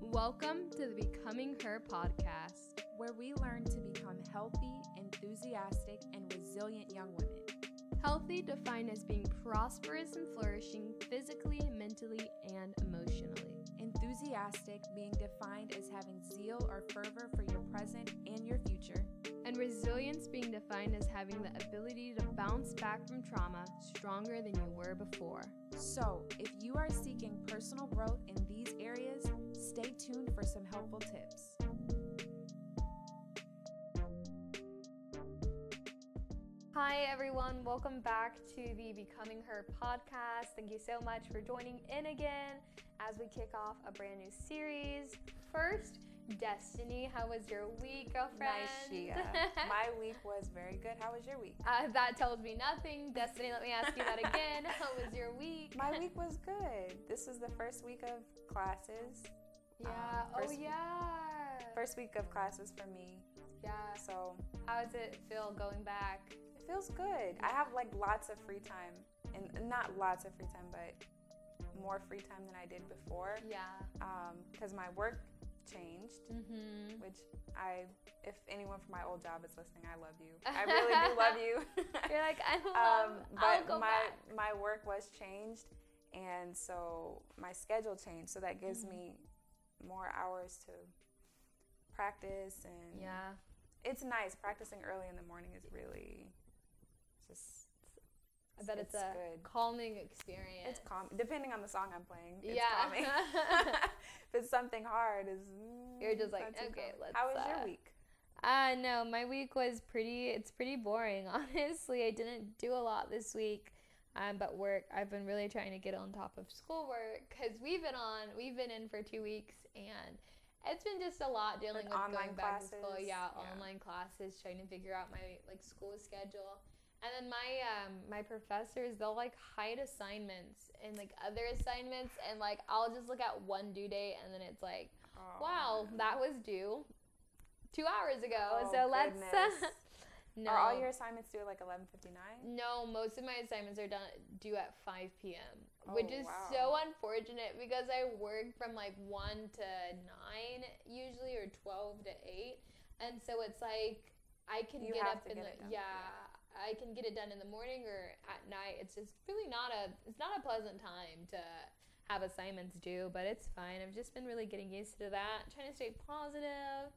Welcome to the Becoming Her podcast, where we learn to become healthy, enthusiastic, and resilient young women. Healthy defined as being prosperous and flourishing physically, mentally, and emotionally. Enthusiastic being defined as having zeal or fervor for your present and your future. And resilience being defined as having the ability to bounce back from trauma stronger than you were before. So, if you are seeking personal growth in these areas, stay tuned for some helpful tips. Hi, everyone. Welcome back to the Becoming Her podcast. Thank you so much for joining in again as we kick off a brand new series. First, Destiny, how was your week, girlfriend? Nishea. My week was very good. How was your week? Uh, that tells me nothing. Destiny, let me ask you that again. how was your week? My week was good. This is the first week of classes. Yeah. Um, oh, yeah. First week of classes for me. Yeah. So, how does it feel going back? It feels good. I have like lots of free time, and not lots of free time, but more free time than I did before. Yeah. Because um, my work changed, mm-hmm. which I, if anyone from my old job is listening, I love you. I really do love you. You're like I love. Um, but my back. my work was changed, and so my schedule changed. So that gives mm-hmm. me more hours to practice and yeah, it's nice. Practicing early in the morning is really just I bet it's, it's a good. calming experience. It's calm, depending on the song I'm playing. It's yeah. calming. if it's something hard, is you're just like okay. Let's. How was uh, your week? Uh no, my week was pretty. It's pretty boring, honestly. I didn't do a lot this week. Um, but work, I've been really trying to get on top of schoolwork because we've been on, we've been in for two weeks, and it's been just a lot dealing like with going back to school. Yeah, yeah, online classes, trying to figure out my like school schedule. And then my um my professors they'll like hide assignments and like other assignments and like I'll just look at one due date and then it's like oh, wow that was due two hours ago Oh, so let's uh, no Are all your assignments due at like 11:59? no most of my assignments are done due at 5 p.m Oh, which is wow. so unfortunate because I work from like 1 to 9 usually or 12 to 8 and so it's like I can You get up to in get the it done, yeah, yeah. I can get it done in the morning or at night. It's just really not a it's not a pleasant time to have assignments due, but it's fine. I've just been really getting used to that, trying to stay positive.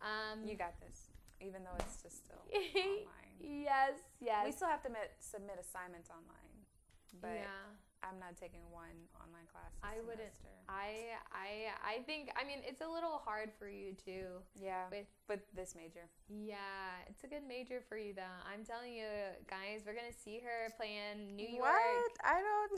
Um, You got this, even though it's just still online. yes, yes. We still have to submit assignments online, but yeah. I'm not taking one online class. This I wouldn't. semester. I I I think I mean it's a little hard for you too. Yeah, With with this major. yeah, it's a good major for you though. I'm telling you guys, we're gonna see her playing New York. What? I don't.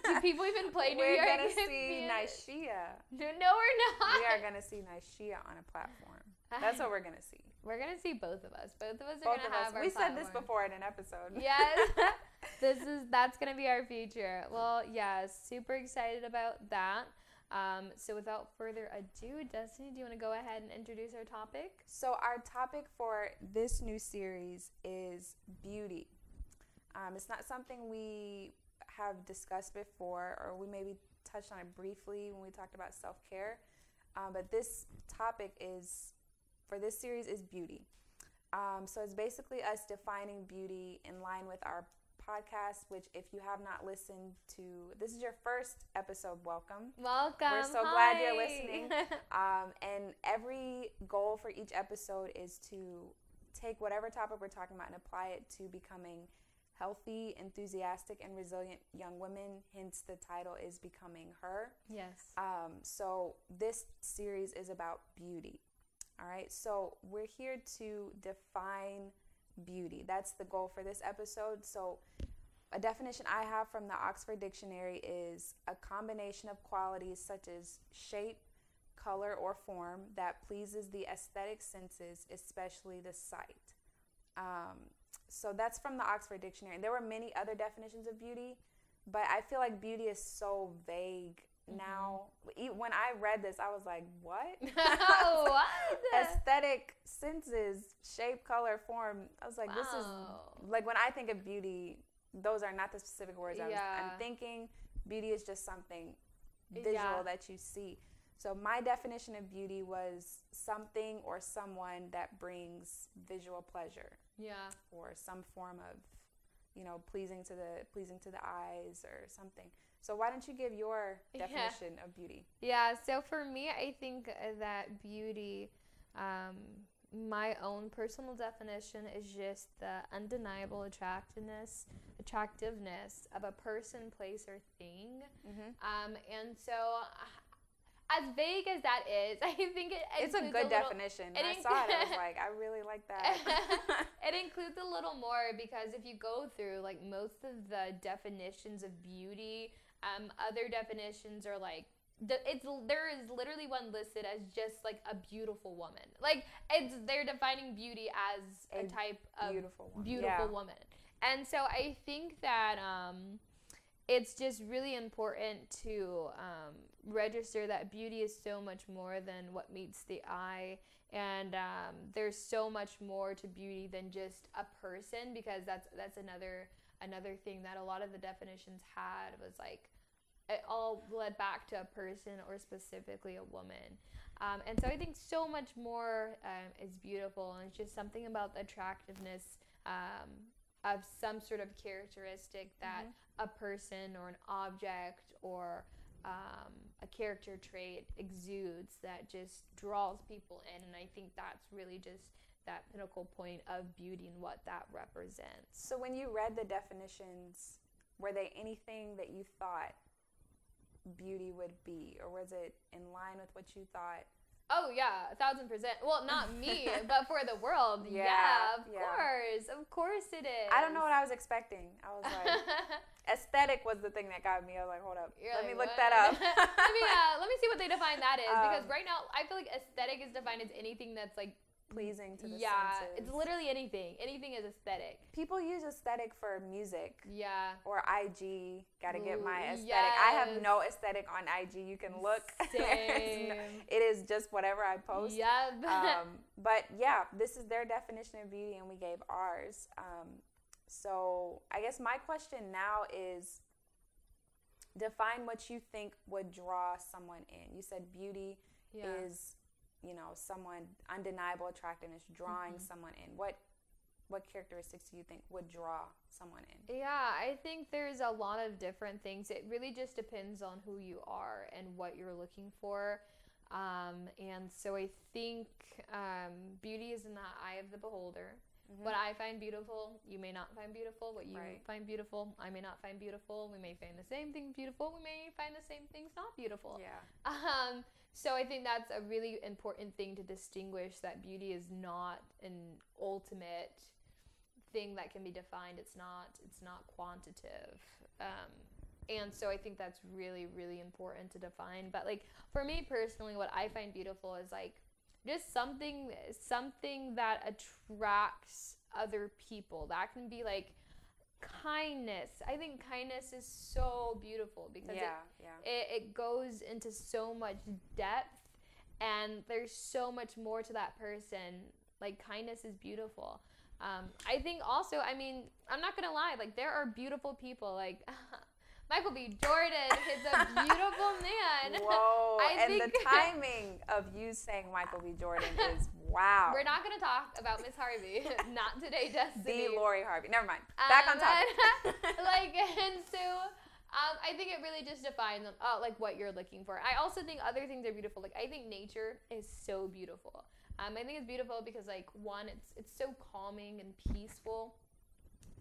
Do people even play New York? We're gonna see Nishea. No, no, we're not. We are gonna see Nishea on a platform. That's what we're gonna see. We're gonna see both of us. Both of us are Both gonna of us. have our. We said this before in an episode. Yes, this is that's gonna be our future. Well, yeah, super excited about that. Um, so without further ado, Destiny, do you want to go ahead and introduce our topic? So our topic for this new series is beauty. Um, it's not something we have discussed before, or we maybe touched on it briefly when we talked about self care. Um, but this topic is for this series is beauty. Um, so it's basically us defining beauty in line with our podcast. Which, if you have not listened to, this is your first episode. Welcome. Welcome. We're so glad you're listening. Um, and every goal for each episode is to take whatever topic we're talking about and apply it to becoming healthy, enthusiastic, and resilient young women. Hence, the title is Becoming Her. yes. Um, so, this series is about beauty. All right. So, we're here to define beauty. That's the goal for this episode. So, a definition I have from the Oxford Dictionary is a combination of qualities such as shape, color, or form that pleases the aesthetic senses, especially the sight. Um, so that's from the Oxford Dictionary. There were many other definitions of beauty, but I feel like beauty is so vague mm-hmm. now when I read this, I was like, what? what? Aesthetic senses, shape, color, form. I was like, wow. this is like when I think of beauty, those are not the specific words yeah. I'm, I'm thinking. Beauty is just something visual yeah. that you see. So my definition of beauty was something or someone that brings visual pleasure. Yeah. Or some form of, you know, pleasing to the pleasing to the eyes or something. So why don't you give your definition yeah. of beauty? Yeah. So for me, I think that beauty, um, my own personal definition is just the undeniable attractiveness, attractiveness of a person, place, or thing. Mm-hmm. Um, and so as vague as that is, I think it it's a good a little, definition. It I inc- saw it, I was like, I really like that. it includes a little more because if you go through like most of the definitions of beauty, um, other definitions are like it's there is literally one listed as just like a beautiful woman. Like it's they're defining beauty as a, a type of beautiful woman. beautiful yeah. woman. And so I think that um, it's just really important to um, register that beauty is so much more than what meets the eye and um, there's so much more to beauty than just a person because that's that's another another thing that a lot of the definitions had was like it all led back to a person or specifically a woman. Um, and so I think so much more um, is beautiful, and it's just something about the attractiveness um, of some sort of characteristic that mm-hmm. a person or an object or um, a character trait exudes that just draws people in. And I think that's really just that pinnacle point of beauty and what that represents. So when you read the definitions, were they anything that you thought beauty would be, or was it in line with what you thought? Oh yeah, a thousand percent. Well, not me, but for the world. Yeah, yeah of yeah. course, of course it is. I don't know what I was expecting. I was like, aesthetic was the thing that got me. I was like, hold up, You're let like, me look what? that up. let me uh, let me see what they define that is um, because right now I feel like aesthetic is defined as anything that's like pleasing to the yeah, senses. it's literally anything. Anything is aesthetic. People use aesthetic for music. Yeah. Or IG. Gotta Ooh, get my aesthetic. Yes. I have no aesthetic on IG. You can look. Same. no, it is just whatever I post. Yep. um, but yeah, this is their definition of beauty, and we gave ours. Um, so I guess my question now is define what you think would draw someone in. You said beauty yeah. is you know someone undeniable attractiveness drawing mm-hmm. someone in what what characteristics do you think would draw someone in yeah i think there's a lot of different things it really just depends on who you are and what you're looking for um, and so i think um, beauty is in the eye of the beholder Mm-hmm. What I find beautiful, you may not find beautiful. What you right. find beautiful, I may not find beautiful. We may find the same thing beautiful. We may find the same things not beautiful. Yeah. Um, so I think that's a really important thing to distinguish that beauty is not an ultimate thing that can be defined. It's not it's not quantitative. Um, and so I think that's really really important to define. But like for me personally what I find beautiful is like just something something that attracts other people. That can be like kindness. I think kindness is so beautiful because yeah, it, yeah. it, it goes into so much depth and there's so much more to that person. Like kindness is beautiful. Um, I think also, I mean, I'm not gonna lie, like there are beautiful people. Like Michael B. Jordan is a beautiful man. Whoa! I and the timing of you saying Michael B. Jordan is wow. We're not going to talk about Miss Harvey. not today, Destiny. The Lori Harvey. Never mind. Back um, on topic. like, and so. Um, I think it really just defines uh, like what you're looking for. I also think other things are beautiful. Like I think nature is so beautiful. Um, I think it's beautiful because like one, it's it's so calming and peaceful.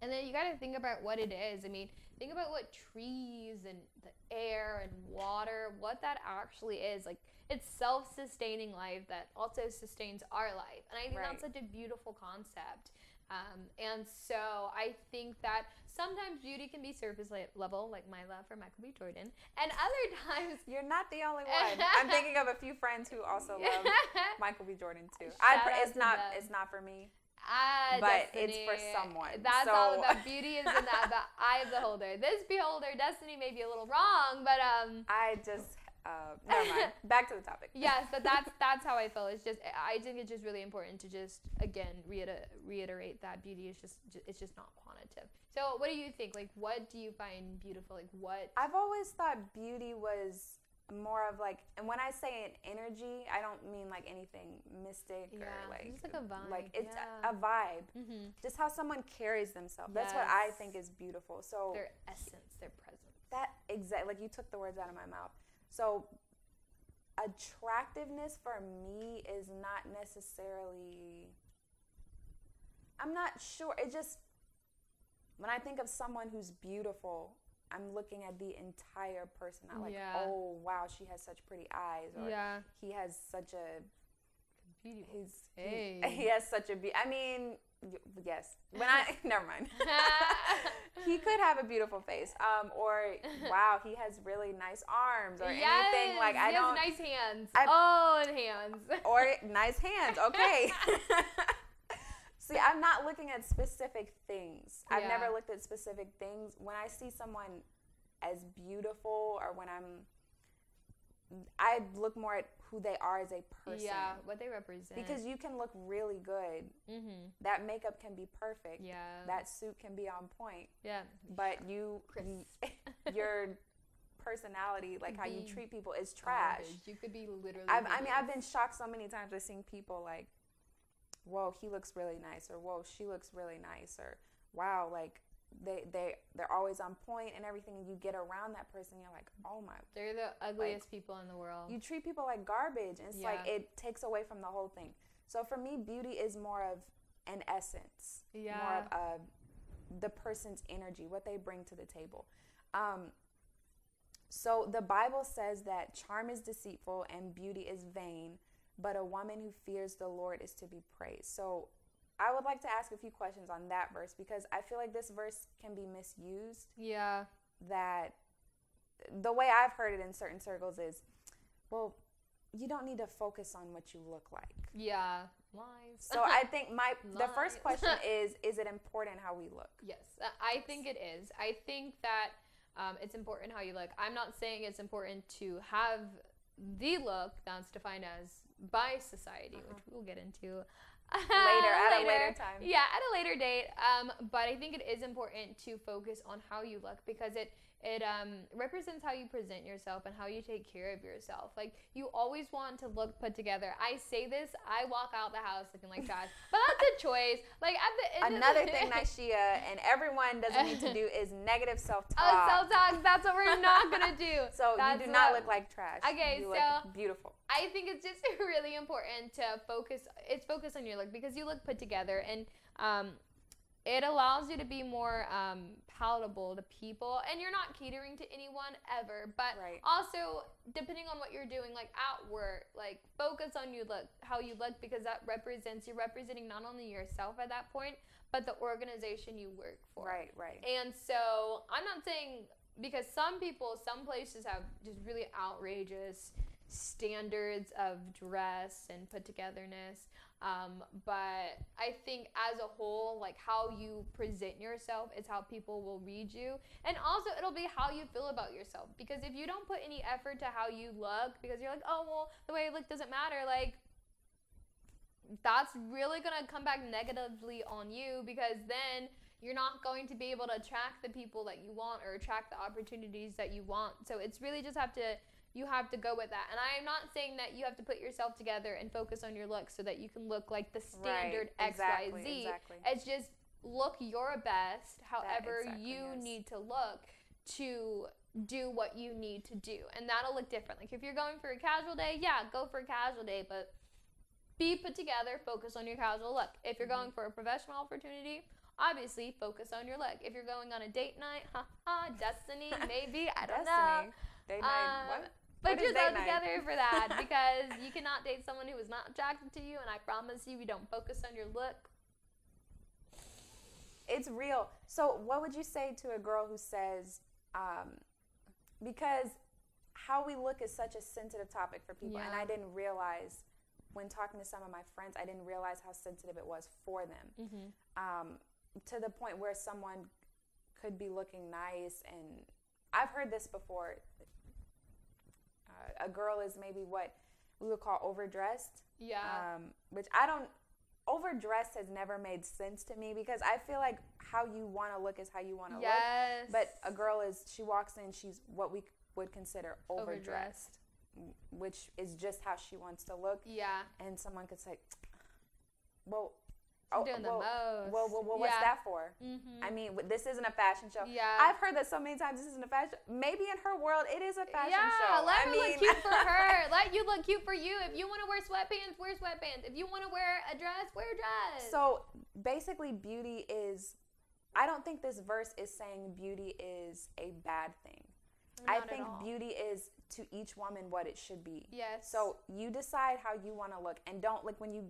And then you got to think about what it is. I mean, think about what trees and the air and water, what that actually is. Like, it's self sustaining life that also sustains our life. And I think right. that's such a beautiful concept. Um, and so I think that sometimes beauty can be surface level, like my love for Michael B. Jordan, and other times you're not the only one. I'm thinking of a few friends who also love Michael B. Jordan too. I, it's not it's not for me. Ah, but Destiny. it's for someone. That's so. all about beauty is in that the eye of the holder. This beholder, Destiny may be a little wrong, but um I just Uh, never mind. Back to the topic. yes, but that's that's how I feel. It's just I think it's just really important to just again reiter- reiterate that beauty is just it's just not quantitative. So what do you think? Like, what do you find beautiful? Like, what? I've always thought beauty was more of like, and when I say an energy, I don't mean like anything mystic Yeah, or like it's like a vibe, Like it's yeah. a, a vibe. Mm-hmm. Just how someone carries themselves. That's what I think is beautiful. So Their essence, their presence. that exact like you took the words out of my mouth. So attractiveness for me is not necessarily I'm not sure. It just when I think of someone who's beautiful, I'm looking at the entire person. Not like, Yeah. oh wow, she has such pretty eyes, or yeah. he has such a Beautiful. he's Hey. he, he has such a be. I mean, yes. When I never mind. he could have a beautiful face, um, or wow, he has really nice arms, or anything like I he don't, has nice hands. I- oh, and hands. or nice hands. Okay. See, I'm not looking at specific things. I've Yeah. never looked at specific things. When I see someone as beautiful, or when I'm, I look more at who they are as a person. Yeah, what they represent. Because you can look really good. mm-hmm. That makeup can be perfect. Yeah. That suit can be on point. yeah. But you, your personality, like how you treat people, is trash. Garbage. You could be literally. I've, I mean. I've been shocked so many times with seeing people like, whoa, he looks really nice, or whoa, she looks really nice, or wow, like they they they're always on point and everything. And you get around that person, you're like, oh my, They're the ugliest people in the world. you treat people like garbage, and it's like it takes away from the whole thing. So for me, beauty is more of an essence, more Yeah. of uh, the person's energy, what they bring to the table. Um, so the Bible says that charm is deceitful and beauty is vain, but a woman who fears the Lord is to be praised. So I would like to ask a few questions on that verse because I feel like this verse can be misused. yeah. That the way I've heard it in certain circles is, well, you don't need to focus on what you look like. Yeah. Lies. So I think my the first question is is it important how we look? Yes, I think it is. I think that um, it's important how you look. I'm not saying it's important to have the look that's defined as by society, which we'll get into Later, at a later time. Yeah, at a later date. Um, but I think it is important to focus on how you look because it it um, represents how you present yourself and how you take care of yourself. Like you always want to look put together. I say this, I walk out the house looking like trash, but that's a choice. Like at the end Another of the thing, Nishea, and everyone doesn't need to do is negative self Oh, talk. self talk. That's what we're not gonna do. so That's you do not what- look like trash. Okay, you so- look beautiful. I think it's just really important to focus. It's focus on your look because you look put together, and um, it allows you to be more um, palatable to people, and you're not catering to anyone ever. But Right. also, depending on what you're doing, like at work, like focus on you look, how you look, because that represents you're representing not only yourself at that point, but the organization you work for. Right, right. And so I'm not saying because some people, some places have just really outrageous standards of dress and put togetherness. Um, but I think as a whole, like how you present yourself is how people will read you. And also, it'll be how you feel about yourself. Because if you don't put any effort to how you look, because you're like, oh, well, the way I look doesn't matter, like, that's really to come back negatively on you because then you're not going to be able to attract the people that you want or attract the opportunities that you want. So it's really just have to you have to go with that. And I am not saying that you have to put yourself together and focus on your look so that you can look like the standard right. XYZ. Exactly. It's just look your best however exactly you is. need to look to do what you need to do. And that'll look different. Like if you're going for a casual day, yeah, go for a casual day, but be put together, focus on your casual look. If you're going Mm-hmm. for a professional opportunity, obviously focus on your look. If you're going on a date night, ha ha, destiny, maybe, I don't know. Destiny. Date night. Um, what? Put yourself together for that because you cannot date someone who is not attracted to you, and I promise you, we don't focus on your look. It's real. So, what would you say to a girl who says, um, because how we look is such a sensitive topic for people, and I didn't realize when talking to some of my friends, I didn't realize how sensitive it was for them. Mm-hmm. um, to the point where someone could be looking nice and I've heard this before. Uh, a girl is maybe what we would call overdressed. Yeah. Um, which I don't. Overdressed has never made sense to me because I feel like how you want to look is how you want to look. yes. But a girl is she walks in, she's what we would consider overdressed, which is just how she wants to look. Yeah. And someone could say, "Well, She's doing well, the most. well, well, well, what's yeah. that for?" Mm-hmm. I mean, this isn't a fashion show. yeah. I've heard that so many times. This isn't a fashion. Maybe in her world, it is a fashion yeah, show. let I her mean, look cute for her. let you look cute for you. If you want to wear sweatpants, wear sweatpants. If you want to wear a dress, wear a dress. So basically, beauty is. I don't think this verse is saying beauty is a bad thing. I Not at think beauty is to each woman what it should be. Yes. So you decide how you want to look, and don't like when you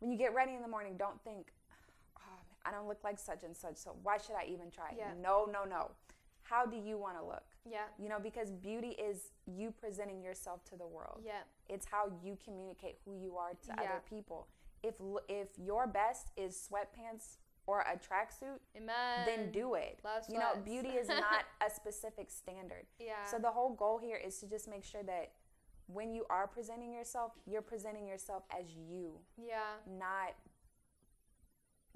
when you get ready in the morning. Don't think, oh, I don't look like such and such. So why should I even try? Yeah. No, no, no. How do you want to look? yeah. You know, because beauty is you presenting yourself to the world. Yeah. It's how you communicate who you are to Yeah. other people. If if your best is sweatpants or a tracksuit, then do it. Love You know, beauty is not a specific standard. Yeah. So the whole goal here is to just make sure that when you are presenting yourself, you're presenting yourself as you, yeah. not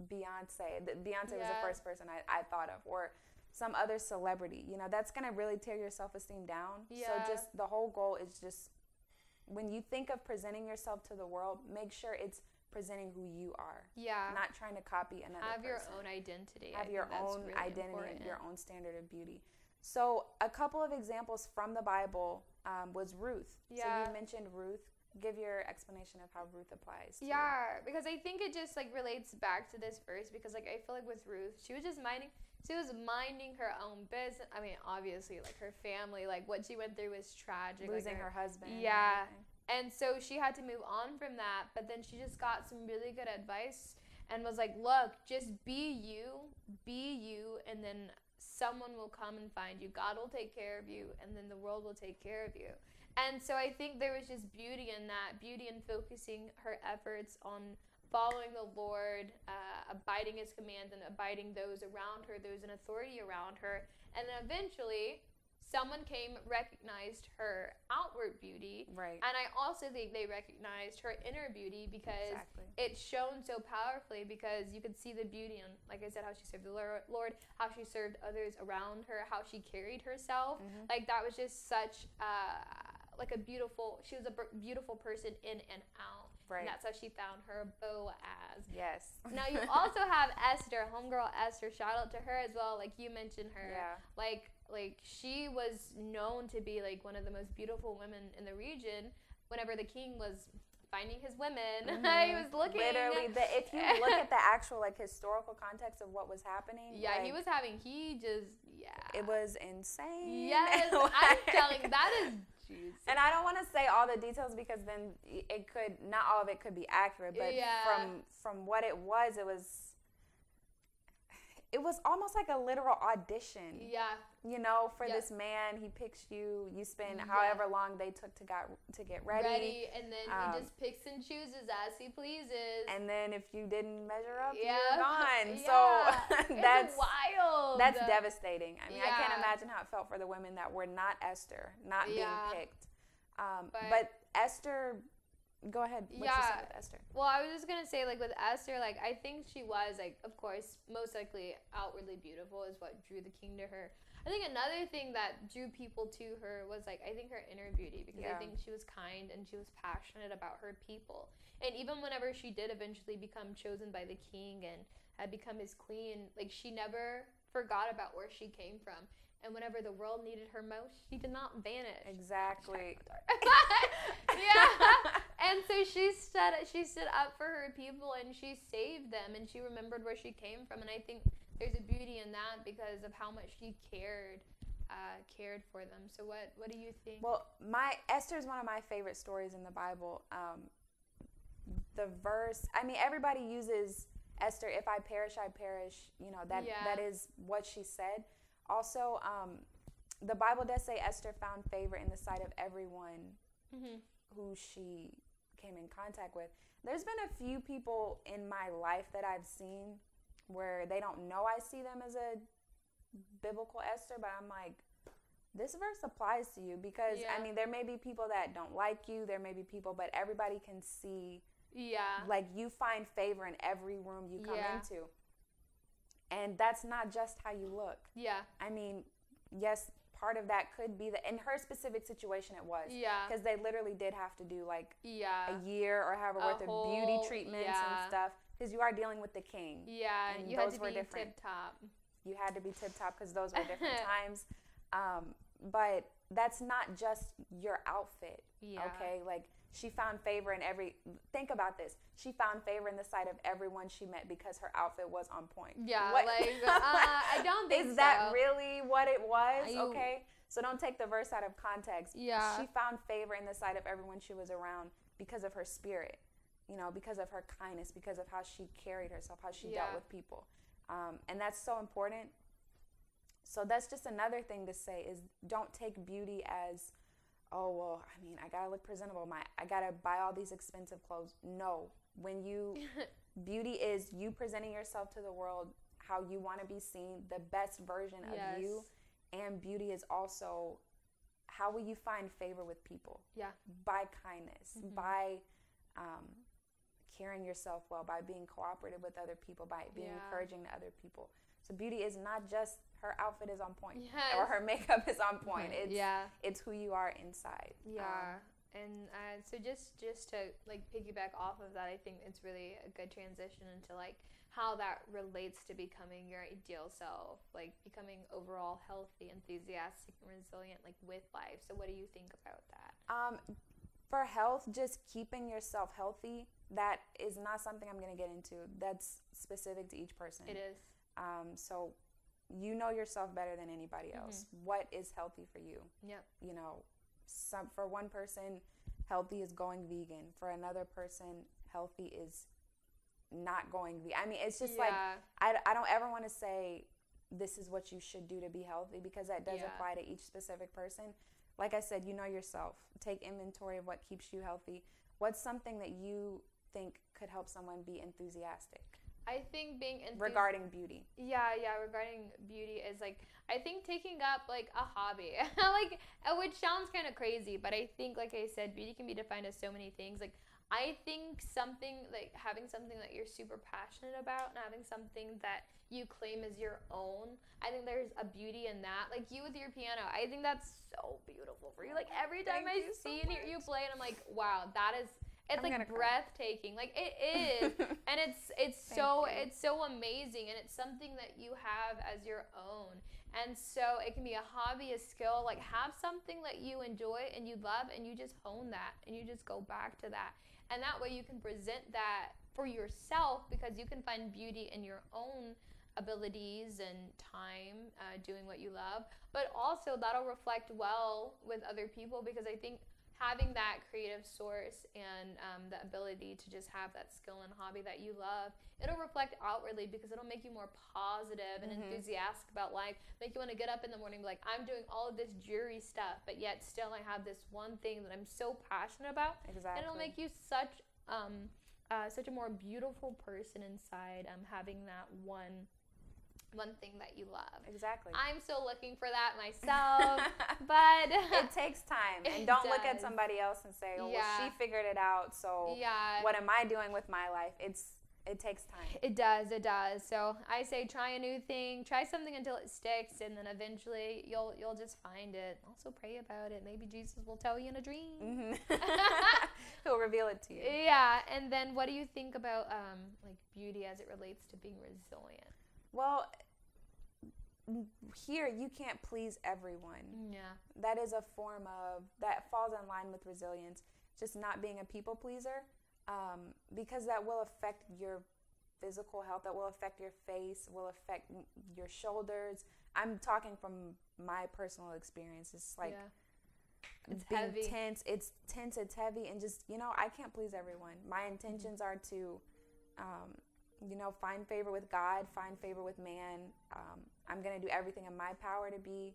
Beyonce. Beyonce was the first person I, I thought of, or some other celebrity. You know, that's gonna really tear your self esteem down. Yeah. So just the whole goal is just when you think of presenting yourself to the world, make sure it's presenting who you are, Yeah. not trying to copy another have your own identity. Have think your own really identity important. your own standard of beauty. So, a couple of examples from the Bible um, was Ruth. So, Yeah. you mentioned Ruth. Give your explanation of how Ruth applies. To Yeah, because I think it just like relates back to this verse because like I feel like with Ruth, she was just minding she was minding her own business. I mean, obviously like her family, like what she went through was tragic. like, losing her husband. Yeah. And so she had to move on from that, but then she just got some really good advice and was like, "Look, just be you, be you, and then someone will come and find you. God will take care of you, and then the world will take care of you." And so I think there was just beauty in that, beauty in focusing her efforts on following the Lord, uh, abiding His commands, and abiding those around her, those in authority around her. And then eventually, someone came, recognized her outward beauty, Right. and I also think they recognized her inner beauty because Exactly. it shone so powerfully because you could see the beauty and like I said, how she served the Lord, how she served others around her, how she carried herself. Mhm. Like that was just such uh, like a beautiful. She was a b- beautiful person in and out. Right. And that's how she found her Boaz. Yes. Now you also have Esther, homegirl Esther. Shout out to her as well. Like you mentioned her Yeah. like like she was known to be like one of the most beautiful women in the region whenever the king was finding his women he Mhm. was looking Literally, the, if you look at the actual like historical context of what was happening, yeah he was having he just yeah It was insane. yes i'm telling that is jeez. And I don't want to say all the details because then it could not all of it could be accurate, but Yeah. from from what it was, it was it was almost like a literal audition. yeah You know, for Yeah. this man, he picks you. You spend Yeah. however long they took to got to get ready, ready, and then Um, he just picks and chooses as he pleases and then if you didn't measure up, yeah you're gone. Yeah. So that's wild that's devastating. I mean, I can't imagine how it felt for the women that were not Esther, not Yeah. being picked. Um, But- but, Esther, go ahead. What Yeah. Esther? Well, I was just gonna say, like with Esther, like I think she was, like, of course, most likely outwardly beautiful is what drew the king to her. I think another thing that drew people to her was like I think her inner beauty because I think she was kind and she was passionate about her people. And even whenever she did eventually become chosen by the king and had become his queen, like she never forgot about where she came from. And whenever the world needed her most, she did not vanish. Exactly. yeah. And so she stood she stood up for her people and she saved them and she remembered where she came from and I think there's a beauty in that because of how much she cared uh, cared for them. So what what do you think? Well, my Esther is one of my favorite stories in the Bible. Um, the verse, I mean, everybody uses Esther. If I perish, I perish. You know that Yeah. that is what she said. Also, um, the Bible does say Esther found favor in the sight of everyone hmm who she came in contact with. There's been a few people in my life that I've seen where they don't know I see them as a biblical Esther, but I'm like, this verse applies to you because Yeah. I mean there may be people that don't like you, there may be people, but everybody can see Yeah. like you find favor in every room you come Yeah. into. And that's not just how you look. Yeah. I mean, yes, part of that could be that in her specific situation it was. Yeah. Because they literally did have to do like Yeah. a year or however A worth of beauty treatments yeah. and stuff. Because you are dealing with the king. Yeah. and you had those to were be different. tip top. You had to be tip top because those were different times. Um, but that's not just your outfit. Yeah. Okay, like she found favor in every. Think about this. She found favor in the sight of everyone she met because her outfit was on point. Yeah. What- Like uh, I don't think Is that really what it was? You- okay, so don't take the verse out of context. Yeah. She found favor in the sight of everyone she was around because of her spirit. You know, because of her kindness, because of how she carried herself, how she Yeah. dealt with people, um, and that's so important. So that's just another thing to say is don't take beauty as, oh well, I mean, I gotta look presentable. My I gotta buy all these expensive clothes. No, when you beauty is you presenting yourself to the world how you want to be seen, the best version yes. of you, and beauty is also how will you find favor with people Yeah. by kindness, Mhm. by um, carrying yourself well, by being cooperative with other people, by being Yeah. encouraging to other people. So beauty is not just her outfit is on point Yes. or her makeup is on point. It's yeah. it's who you are inside. Um, Yeah. and uh, so just just to like piggyback off of that, I think it's really a good transition into like how that relates to becoming your ideal self, like becoming overall healthy, enthusiastic, and resilient, like with life. So what do you think about that? Um, for health, just keeping yourself healthy, that is not something I'm going to get into. That's specific to each person. It is. Um, so you know yourself better than anybody else. What is healthy for you? Yep. You know, some for one person, healthy is going vegan. For another person, healthy is not going vegan. I mean, it's just like. I, I don't ever want to say this is what you should do to be healthy because that does Yeah. apply to each specific person. Like I said, you know yourself. Take inventory of what keeps you healthy. What's something that you think could help someone be enthusiastic I think being enthusi- regarding beauty? Yeah, yeah, regarding beauty is like I think taking up like a hobby. like which sounds kind of crazy, but I think like I said beauty can be defined as so many things. Like I think something like having something that you're super passionate about and having something that you claim as your own. I think there's a beauty in that. Like you with your piano, I think that's so beautiful for you. Like every time Thank I you so see and you play and I'm like, wow, that is it's I'm like gonna cry. breathtaking. Like it is and it's it's so you. it's so amazing and it's something that you have as your own and so it can be a hobby a skill like have something that you enjoy and you love and you just hone that and you just go back to that and that way you can present that for yourself because you can find beauty in your own abilities and time uh, doing what you love. But also that'll reflect well with other people because i think having that creative source and um, the ability to just have that skill and hobby that you love, it'll reflect outwardly because it'll make you more positive and Mhm. enthusiastic about life. Make you want to get up in the morning and be like, I'm doing all of this dreary stuff, but yet still I have this one thing that I'm so passionate about. Exactly. And it'll make you such um, uh, such a more beautiful person inside, um, having that one one thing that you love. exactly. I'm still looking for that myself, but it takes time, and don't look at somebody else and say, "Oh, well, she figured it out." So yeah, what am I doing with my life? It's it takes time. It does, it does. So I say try a new thing, try something until it sticks, and then eventually you'll you'll just find it. Also pray about it. Maybe Jesus will tell you in a dream. hmm He'll reveal it to you. Yeah, and then what do you think about um like beauty as it relates to being resilient? Well, here you can't please everyone. Yeah. That is a form of that falls in line with resilience. Just not being a people pleaser, um, because that will affect your physical health. That will affect your face. Will affect your shoulders. I'm talking from my personal experience. It's like yeah. It's being heavy. tense. It's tense. It's heavy, and just you know, I can't please everyone. My intentions are to, um, you know, find favor with God, find favor with man. Um, I'm gonna do everything in my power to be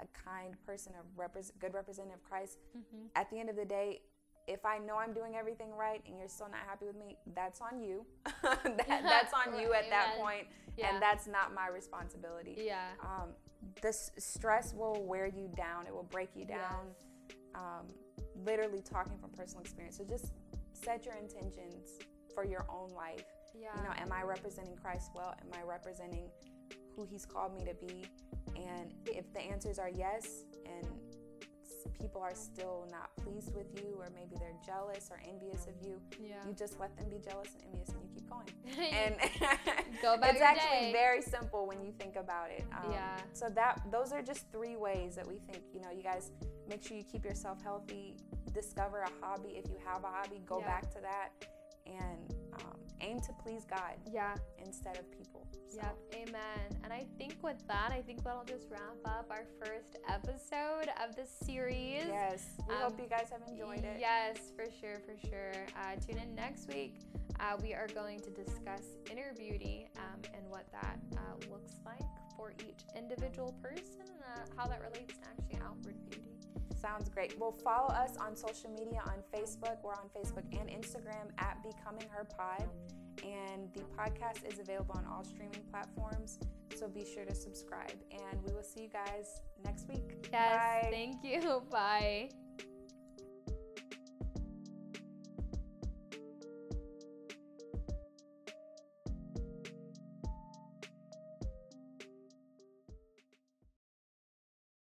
a kind person, a good representative of Christ. Mhm. At the end of the day, if I know I'm doing everything right and you're still not happy with me, that's on you. that, that's on you at that point, Yeah. and that's not my responsibility. yeah. Um, this stress will wear you down. It will break you down. Yes. Um, literally talking from personal experience. So just set your intentions for your own life. Yeah. You know, am I representing Christ well? Am I representing who He's called me to be? And if the answers are yes, and people are still not pleased with you, or maybe they're jealous or envious of you, yeah. you just let them be jealous and envious, and you keep going. and go about it's actually day. very simple when you think about it. Um, Yeah. So that those are just three ways that we think. You know, you guys make sure you keep yourself healthy. Discover a hobby if you have a hobby. Go Yeah. back to that, and aim to please God yeah. instead of people. So, Yep, amen. And I think with that, I think that'll just wrap up our first episode of the series. Yes. We Um, hope you guys have enjoyed it. Yes, for sure, for sure. Uh, tune in next week. Uh, we are going to discuss inner beauty um, and what that uh, looks like for each individual person and uh, how that relates to actually outward beauty. Sounds great. Well, follow us on social media on Facebook. We're on Facebook and Instagram at Becoming Her Pod. And the podcast is available on all streaming platforms. So be sure to subscribe. And we will see you guys next week. Yes, Bye. thank you. Bye.